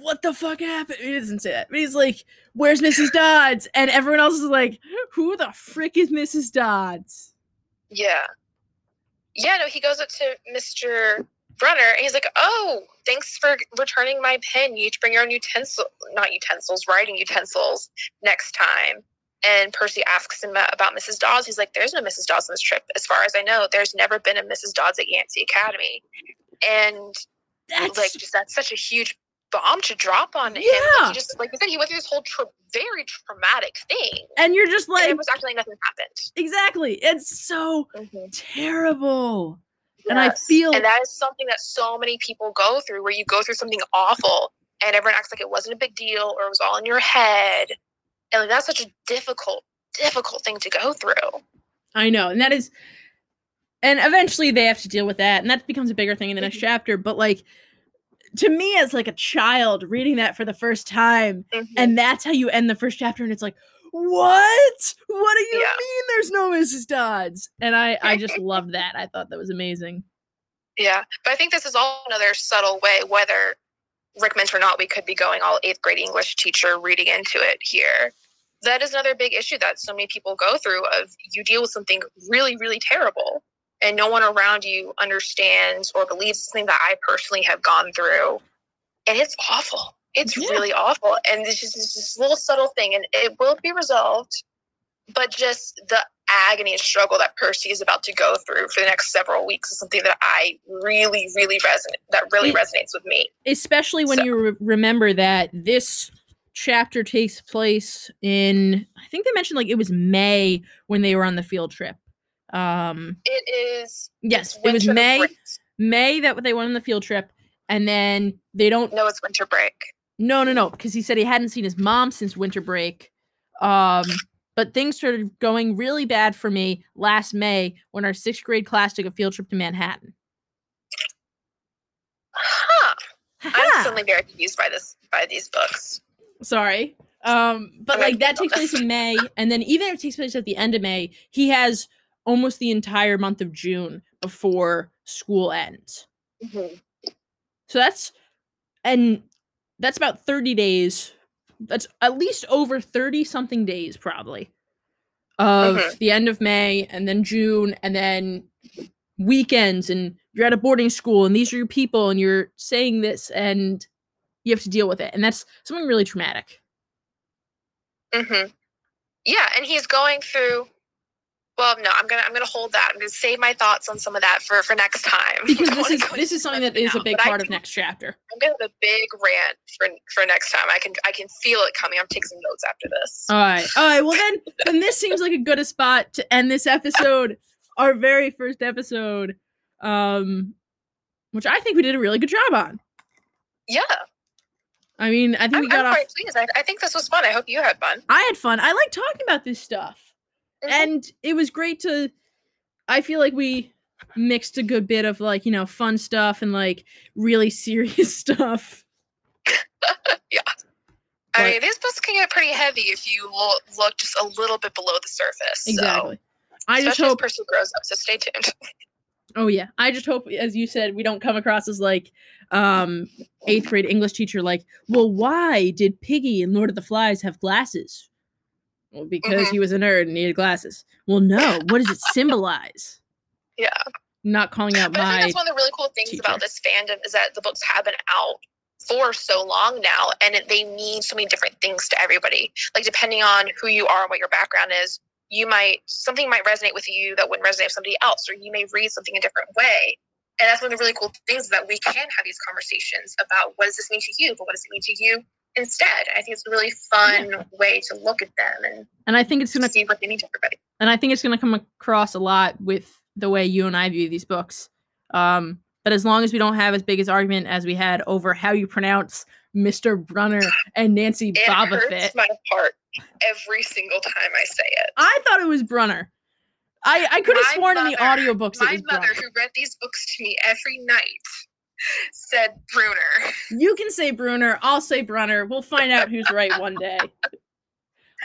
"What the fuck happened?" He doesn't say that, but he's like, "Where's Mrs. Dodds?" And everyone else is like, "Who the frick is Mrs. Dodds?" Yeah. Yeah, no, he goes up to Mr. Brunner and he's like, Oh, thanks for returning my pen. You each bring your own utensil not utensils, writing utensils next time. And Percy asks him about Mrs. Dawes. He's like, There's no Mrs. Dawes on this trip. As far as I know, there's never been a Mrs. Dawes at Yancey Academy. And That's like just that's such a huge bomb to drop on him. Yeah. Like, he just like you said, he went through this whole tra- very traumatic thing. and you're just and like, it was actually nothing happened. exactly. It's so mm-hmm. terrible. And I feel- and that is something that so many people go through where you go through something awful and everyone acts like it wasn't a big deal or it was all in your head. And like, that's such a difficult, difficult thing to go through. I know, and that is, and eventually they have to deal with that, and that becomes a bigger thing in the next Mhm. chapter. But like, to me, as like a child reading that for the first time, and that's how you end the first chapter, and it's like, what? What do you Yeah. mean? There's no Mrs. Dodds? And I, I just loved that. I thought that was amazing. yeah. But I think this is all another subtle way, whether Rick meant or not, we could be going all eighth grade English teacher reading into it here. That is another big issue that so many people go through of you deal with something really, really terrible and no one around you understands or believes something that I personally have gone through. And it's awful. It's Yeah. really awful. And this is just this little subtle thing and it will be resolved. But just the agony and struggle that Percy is about to go through for the next several weeks is something that I really, really resonate that really It- resonates with me. Especially when So- you re- remember that this chapter takes place in, I think they mentioned like it was May when they were on the field trip. Um, It is yes, it was May. break. May that they went on the field trip, and then they don't. No, it's winter break. No, no, no, because he said he hadn't seen his mom since winter break. Um, but things started going really bad for me last May when our sixth grade class took a field trip to Manhattan. Huh. I'm suddenly very confused by this by these books. Sorry. Um, but I'm like that takes place in May, and then even if it takes place at the end of May, he has almost the entire month of June before school ends. So that's and that's about 30 days. That's at least over 30 something days probably. Of Mhm. the end of May and then June and then weekends and you're at a boarding school and these are your people and you're saying this and you have to deal with it. And that's something really traumatic. hmm Yeah, and he's going through. Well, no, I'm gonna I'm gonna hold that. I'm gonna save my thoughts on some of that for for next time. Because this is this is something that is a now, big but I part of next chapter. I'm gonna have a big rant for for next time. I can I can feel it coming. I'm taking some notes after this. All right. All right. Well, then, then this seems like a good a spot to end this episode, our very first episode, um, which I think we did a really good job on. yeah, I mean, I think I'm, we got I'm off. quite pleased. I, I think this was fun. I hope you had fun. I had fun. I like talking about this stuff. And it was great to. I feel like we mixed a good bit of like you know fun stuff and like really serious stuff. yeah. But- mean, these books can get pretty heavy if you look, look just a little bit below the surface. So, Exactly. I just hope. Percy grows up. So stay tuned. Oh yeah. I just hope, as you said, we don't come across as like um eighth grade English teacher like, well, why did Piggy and Lord of the Flies have glasses? Well, because Mhm. he was a nerd and needed glasses. Well, no. What does it symbolize? Yeah. Not calling out But I think that's one of the really cool things teacher. about this fandom is that the books have been out for so long now, and it, they mean so many different things to everybody. Like depending on who you are and what your background is, you might something might resonate with you that wouldn't resonate with somebody else, or you may read something a different way. And that's one of the really cool things is that we can have these conversations about what does this mean to you, but what does it mean to you instead. I think it's a really fun way to look at them and and I think it's gonna see what they mean to everybody. and I think it's gonna come across a lot with the way you and I view these books. Um, but as long as we don't have as big as argument as we had over how you pronounce Mr. Brunner and Nancy It Boba hurts Fett. my heart every single time I say it. I thought it was Brunner. I, I could have sworn in the mother- audiobooks it my mother Brunner. who read these books to me every night said Bruner. You can say Bruner. I'll say Brunner. We'll find out who's right one day.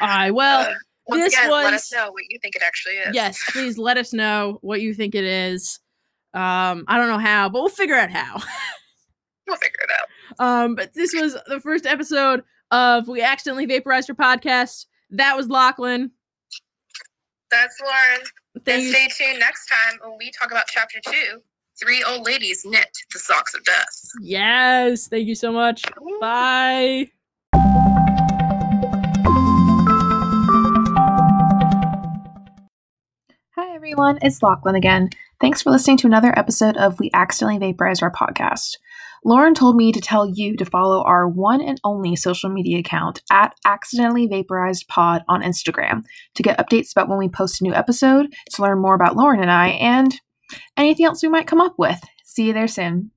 All right. Well, Uh, this again, let us know what you think it actually is. yes. Please let us know what you think it is. Um, I don't know how, but we'll figure out how. We'll figure it out. Um, but this was the first episode of We Accidentally Vaporized Your Podcast. That was Lachlan. That's Lauren. Thank and you. stay tuned next time when we talk about chapter two. Three old ladies knit the socks of death. Yes. Thank you so much. Bye. Hi, everyone. It's Lachlan again. Thanks for listening to another episode of We Accidentally Vaporized Our Podcast. Lauren told me to tell you to follow our one and only social media account at Accidentally Vaporized Pod on Instagram to get updates about when we post a new episode, to learn more about Lauren and I, and anything else we might come up with. See you there soon.